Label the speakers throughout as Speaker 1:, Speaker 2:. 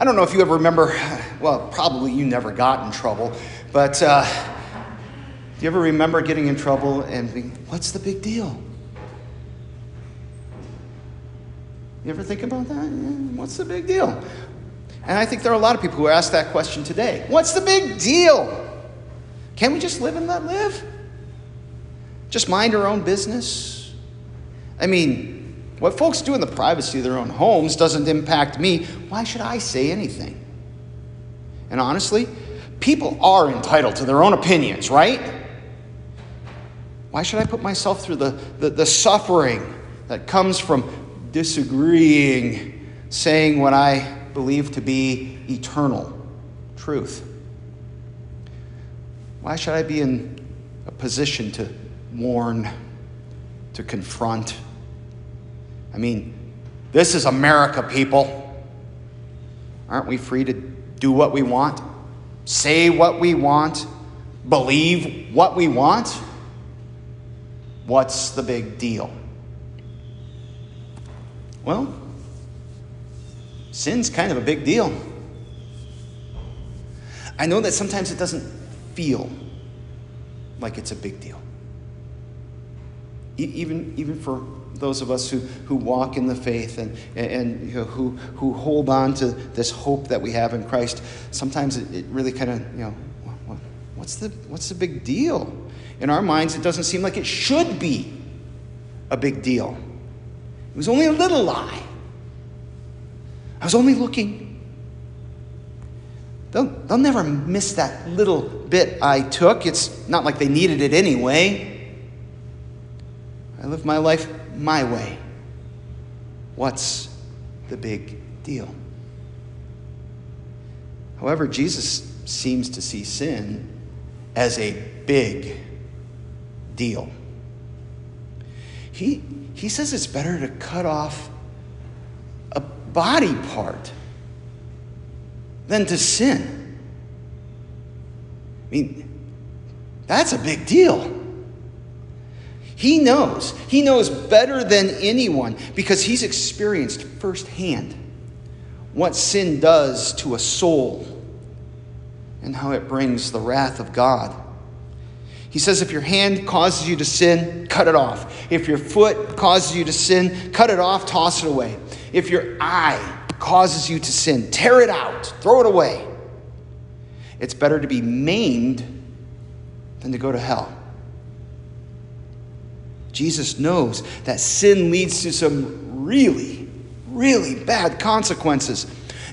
Speaker 1: I don't know if you ever remember, well, probably you never got in trouble, but uh, do you ever remember getting in trouble and being, what's the big deal? You ever think about that? What's the big deal? And I think there are a lot of people who ask that question today. What's the big deal? Can't we just live and let live? Just mind our own business? I mean, what folks do in the privacy of their own homes doesn't impact me. Why should I say anything? And honestly, people are entitled to their own opinions, right? Why should I put myself through the, the, the suffering that comes from disagreeing, saying what I believe to be eternal truth? Why should I be in a position to warn, to confront? I mean, this is America, people. Aren't we free to do what we want, say what we want, believe what we want? What's the big deal? Well, sin's kind of a big deal. I know that sometimes it doesn't feel like it's a big deal. even, even for those of us who, who walk in the faith and, and, you know, who, who hold on to this hope that we have in Christ, sometimes it, it really kind of, you know, what, what's, the, what's the big deal? In our minds, it doesn't seem like it should be a big deal. It was only a little lie. I was only looking. They'll, they'll never miss that little bit I took. It's not like they needed it anyway. I live my life my way. What's the big deal? However, Jesus seems to see sin as a big deal. He, he says it's better to cut off a body part than to sin. I mean, that's a big deal. He knows. He knows better than anyone because he's experienced firsthand what sin does to a soul and how it brings the wrath of God. He says, if your hand causes you to sin, cut it off. If your foot causes you to sin, cut it off, toss it away. If your eye causes you to sin, tear it out, throw it away. It's better to be maimed than to go to hell. Jesus knows that sin leads to some really, really bad consequences.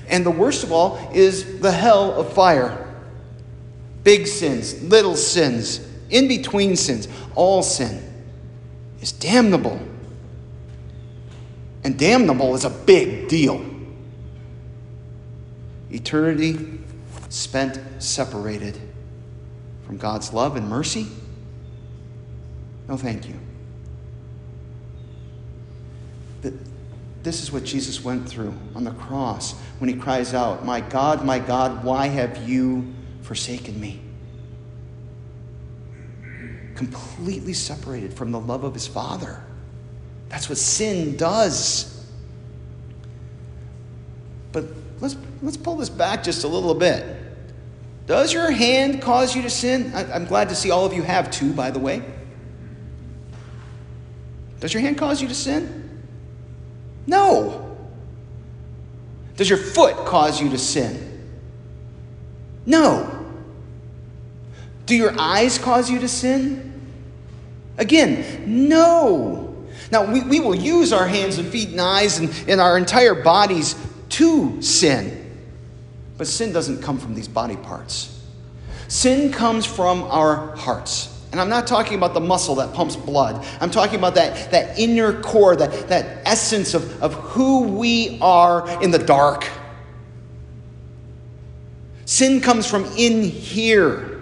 Speaker 1: And the worst of all is the hell of fire. Big sins, little sins, in between sins, all sin is damnable. And damnable is a big deal. Eternity spent separated from God's love and mercy? No, thank you. That this is what Jesus went through on the cross when he cries out, My God, my God, why have you forsaken me? Completely separated from the love of his Father. That's what sin does. But let's, let's pull this back just a little bit. Does your hand cause you to sin? I, I'm glad to see all of you have two, by the way. Does your hand cause you to sin? No. Does your foot cause you to sin? No. Do your eyes cause you to sin? Again, no. Now, we, we will use our hands and feet and eyes and, and our entire bodies to sin. But sin doesn't come from these body parts. Sin comes from our hearts. And I'm not talking about the muscle that pumps blood. I'm talking about that, that inner core, that, that essence of, of who we are in the dark. Sin comes from in here.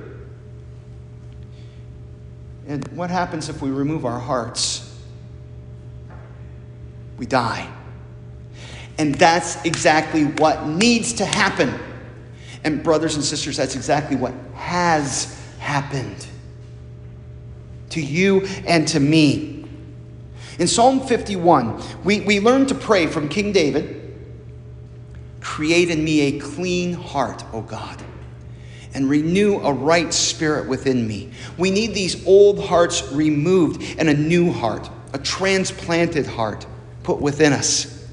Speaker 1: And what happens if we remove our hearts? We die. And that's exactly what needs to happen. And, brothers and sisters, that's exactly what has happened to you and to me. In Psalm 51, we, we learn to pray from King David Create in me a clean heart, O God, and renew a right spirit within me. We need these old hearts removed and a new heart, a transplanted heart put within us.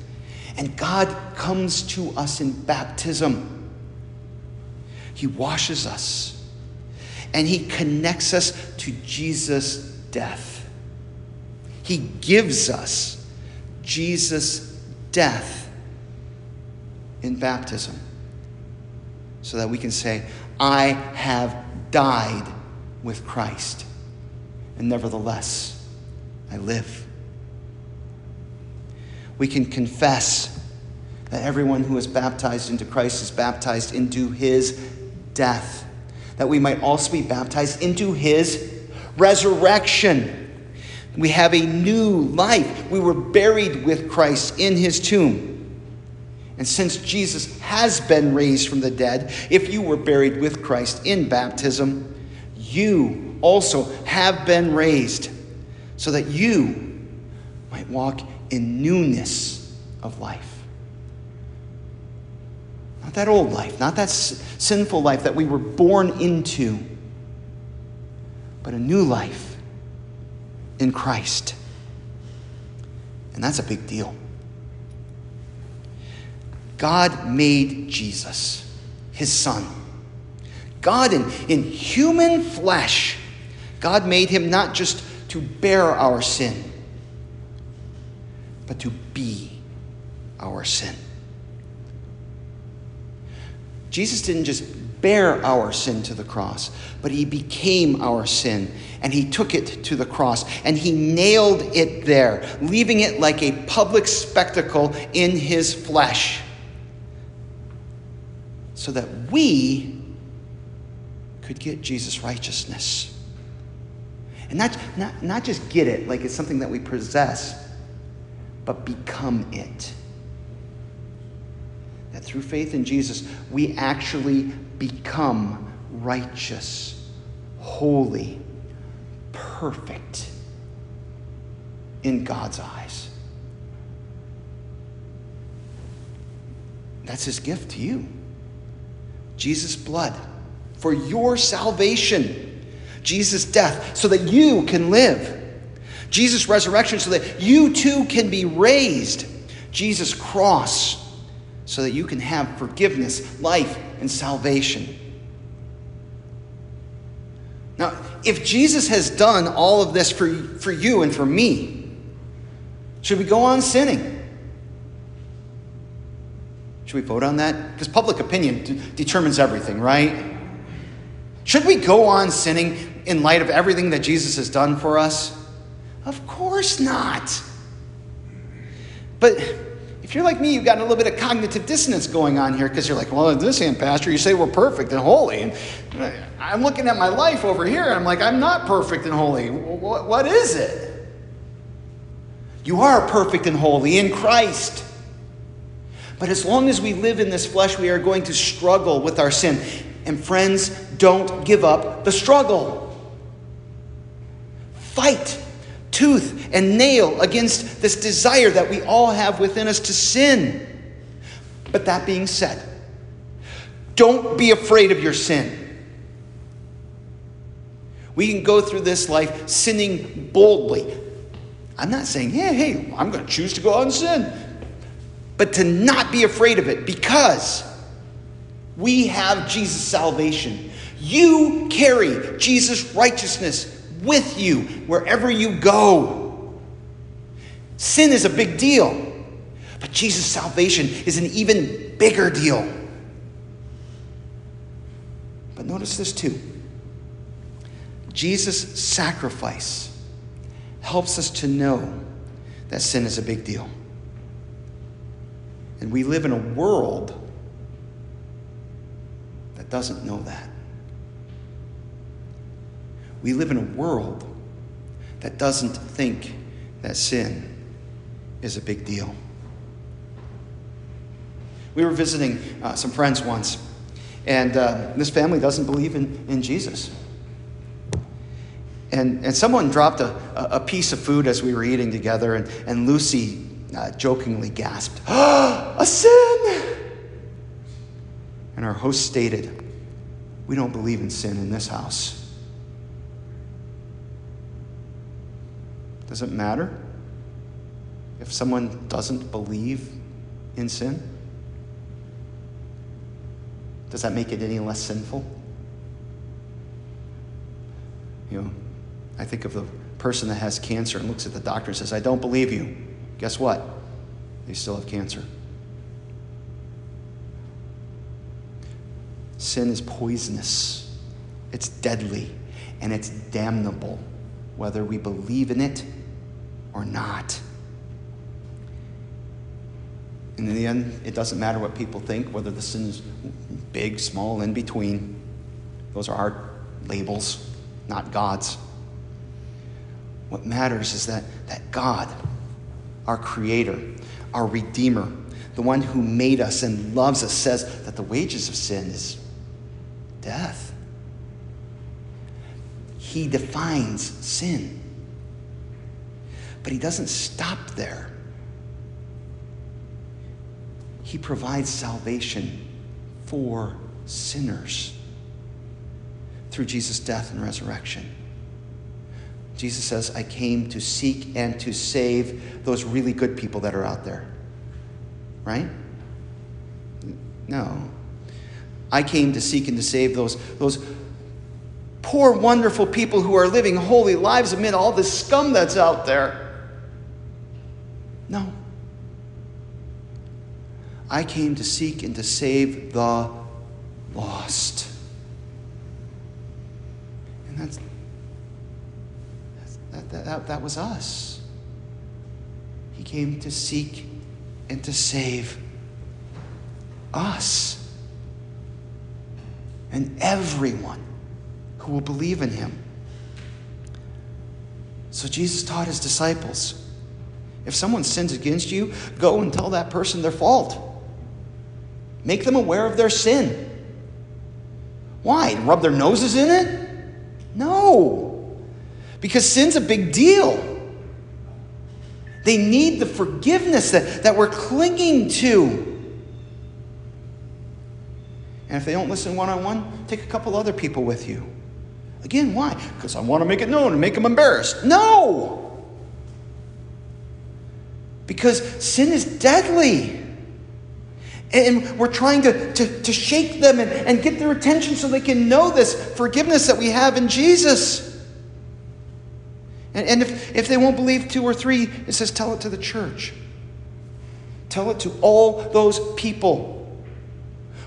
Speaker 1: And God comes to us in baptism. He washes us and He connects us to Jesus' death. He gives us Jesus' death in baptism so that we can say, I have died with Christ, and nevertheless, I live. We can confess that everyone who is baptized into Christ is baptized into his death, that we might also be baptized into his resurrection. We have a new life. We were buried with Christ in his tomb. And since Jesus has been raised from the dead, if you were buried with Christ in baptism, you also have been raised so that you might walk in newness of life. Not that old life, not that sinful life that we were born into, but a new life in Christ. And that's a big deal. God made Jesus, his son. God in, in human flesh, God made him not just to bear our sin, but to be our sin. Jesus didn't just bear our sin to the cross, but he became our sin and he took it to the cross and he nailed it there, leaving it like a public spectacle in his flesh so that we could get Jesus' righteousness. And not, not, not just get it like it's something that we possess, but become it. That through faith in Jesus, we actually become righteous, holy, perfect in God's eyes. That's his gift to you. Jesus' blood for your salvation, Jesus' death so that you can live, Jesus' resurrection so that you too can be raised, Jesus' cross so that you can have forgiveness, life, and salvation. Now, if Jesus has done all of this for, for you and for me, should we go on sinning? Should we vote on that? Because public opinion d- determines everything, right? Should we go on sinning in light of everything that Jesus has done for us? Of course not. But if you're like me, you've got a little bit of cognitive dissonance going on here because you're like, well, this hand, Pastor, you say we're perfect and holy. And uh, I'm looking at my life over here and I'm like, I'm not perfect and holy. what, what is it? You are perfect and holy in Christ. But as long as we live in this flesh, we are going to struggle with our sin. And friends, don't give up the struggle. Fight tooth and nail against this desire that we all have within us to sin. But that being said, don't be afraid of your sin. We can go through this life sinning boldly. I'm not saying, hey, hey, I'm going to choose to go out and sin but to not be afraid of it because we have Jesus' salvation. You carry Jesus' righteousness with you wherever you go. Sin is a big deal, but Jesus' salvation is an even bigger deal. But notice this too Jesus' sacrifice helps us to know that sin is a big deal. And we live in a world that doesn't know that. We live in a world that doesn't think that sin is a big deal. We were visiting uh, some friends once, and uh, this family doesn't believe in, in Jesus. And, and someone dropped a, a piece of food as we were eating together, and, and Lucy uh, jokingly gasped, oh, A sin! And our host stated, We don't believe in sin in this house. Does it matter if someone doesn't believe in sin? Does that make it any less sinful? You know, I think of the person that has cancer and looks at the doctor and says, I don't believe you. Guess what? They still have cancer. Sin is poisonous, it's deadly, and it's damnable, whether we believe in it or not. And in the end, it doesn't matter what people think, whether the sin is big, small, in between. Those are our labels, not God's. What matters is that, that God, our Creator, our Redeemer, the one who made us and loves us, says that the wages of sin is death. He defines sin. But He doesn't stop there. He provides salvation for sinners through Jesus' death and resurrection. Jesus says, I came to seek and to save those really good people that are out there. Right? No. I came to seek and to save those, those poor, wonderful people who are living holy lives amid all this scum that's out there. I came to seek and to save the lost. And that's that, that, that was us. He came to seek and to save us and everyone who will believe in him. So Jesus taught his disciples if someone sins against you, go and tell that person their fault. Make them aware of their sin. Why? Rub their noses in it? No because sin's a big deal. They need the forgiveness that, that we're clinging to. And if they don't listen one on one, take a couple other people with you. Again, why? Because I want to make it known and make them embarrassed. No! Because sin is deadly. And we're trying to, to, to shake them and, and get their attention so they can know this forgiveness that we have in Jesus. And, and if, if they won't believe two or three, it says tell it to the church. Tell it to all those people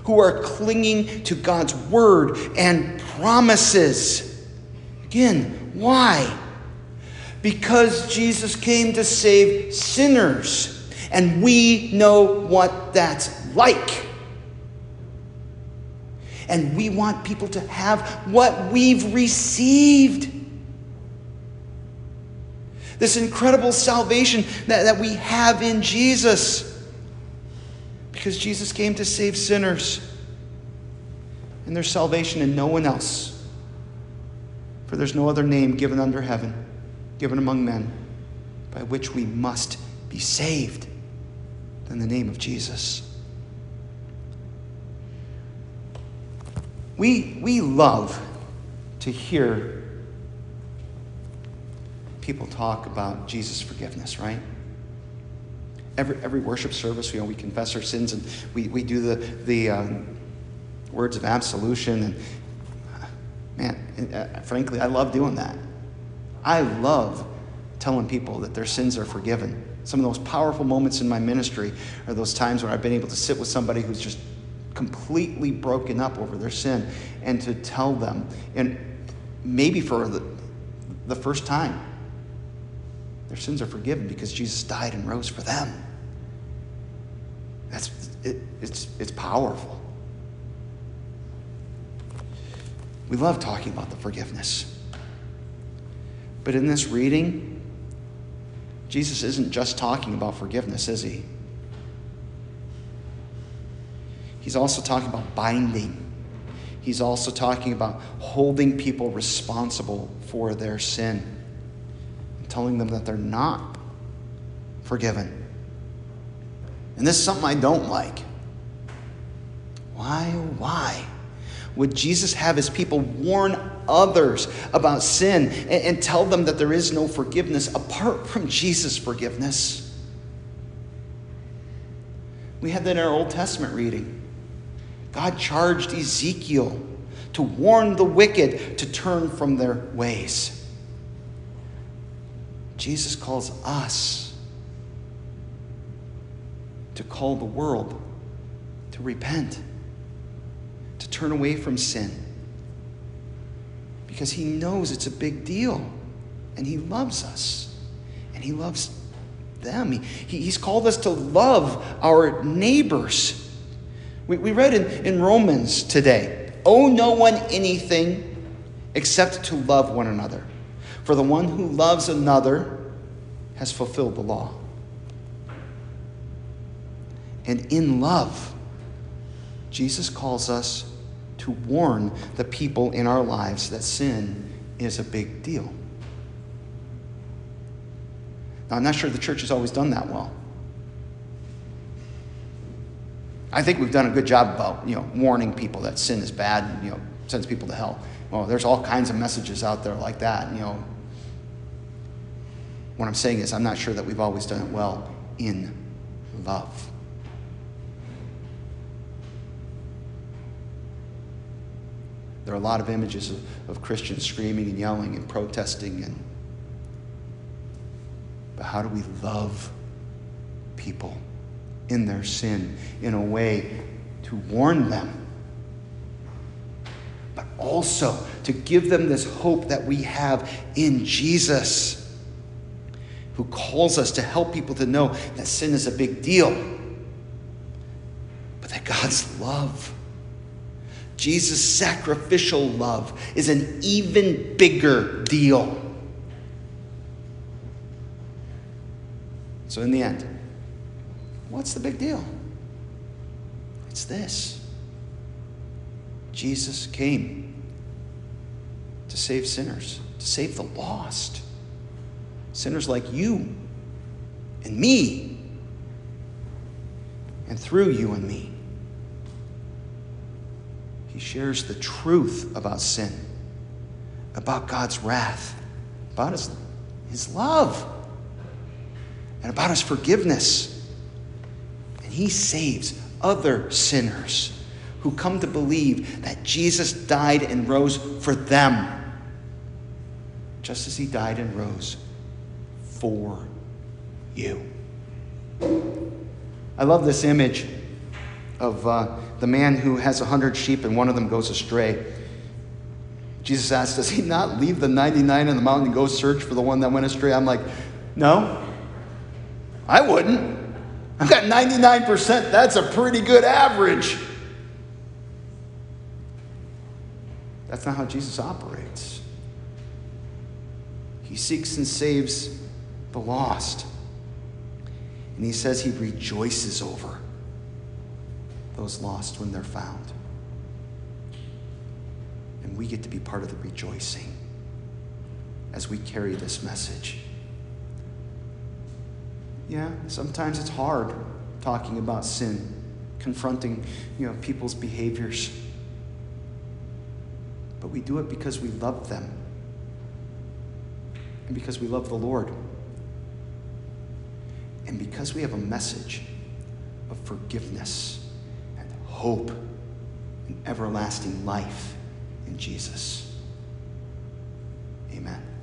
Speaker 1: who are clinging to God's word and promises. Again, why? Because Jesus came to save sinners, and we know what that's like. And we want people to have what we've received. This incredible salvation that, that we have in Jesus. Because Jesus came to save sinners. And there's salvation in no one else. For there's no other name given under heaven, given among men, by which we must be saved than the name of Jesus. We, we love to hear people talk about Jesus' forgiveness, right? Every, every worship service, you know, we confess our sins and we, we do the, the um, words of absolution. And man, uh, frankly, I love doing that. I love telling people that their sins are forgiven. Some of the most powerful moments in my ministry are those times when I've been able to sit with somebody who's just completely broken up over their sin and to tell them, and maybe for the, the first time, their sins are forgiven because Jesus died and rose for them. That's it, it's it's powerful. We love talking about the forgiveness. But in this reading, Jesus isn't just talking about forgiveness, is he? He's also talking about binding. He's also talking about holding people responsible for their sin telling them that they're not forgiven. And this is something I don't like. Why, why would Jesus have his people warn others about sin and, and tell them that there is no forgiveness apart from Jesus' forgiveness? We had that in our Old Testament reading. God charged Ezekiel to warn the wicked to turn from their ways. Jesus calls us to call the world to repent, to turn away from sin, because He knows it's a big deal and He loves us and He loves them. He, he's called us to love our neighbors. We, we read in, in Romans today owe no one anything except to love one another. For the one who loves another has fulfilled the law. And in love, Jesus calls us to warn the people in our lives that sin is a big deal. Now, I'm not sure the church has always done that well. I think we've done a good job about, you know, warning people that sin is bad and, you know, sends people to hell. Well, there's all kinds of messages out there like that, you know. What I'm saying is, I'm not sure that we've always done it well in love. There are a lot of images of, of Christians screaming and yelling and protesting and but how do we love people in their sin in a way to warn them, but also to give them this hope that we have in Jesus, who calls us to help people to know that sin is a big deal, but that God's love. Jesus' sacrificial love is an even bigger deal. So, in the end, what's the big deal? It's this Jesus came to save sinners, to save the lost. Sinners like you and me, and through you and me. He shares the truth about sin, about God's wrath, about his, his love and about his forgiveness. He saves other sinners who come to believe that Jesus died and rose for them, just as he died and rose for you. I love this image of uh, the man who has a hundred sheep and one of them goes astray. Jesus asks, Does he not leave the 99 in the mountain and go search for the one that went astray? I'm like, No, I wouldn't. I've got 99%. That's a pretty good average. That's not how Jesus operates. He seeks and saves the lost. And he says he rejoices over those lost when they're found. And we get to be part of the rejoicing as we carry this message. Yeah, sometimes it's hard talking about sin, confronting, you know, people's behaviors. But we do it because we love them. And because we love the Lord. And because we have a message of forgiveness and hope and everlasting life in Jesus. Amen.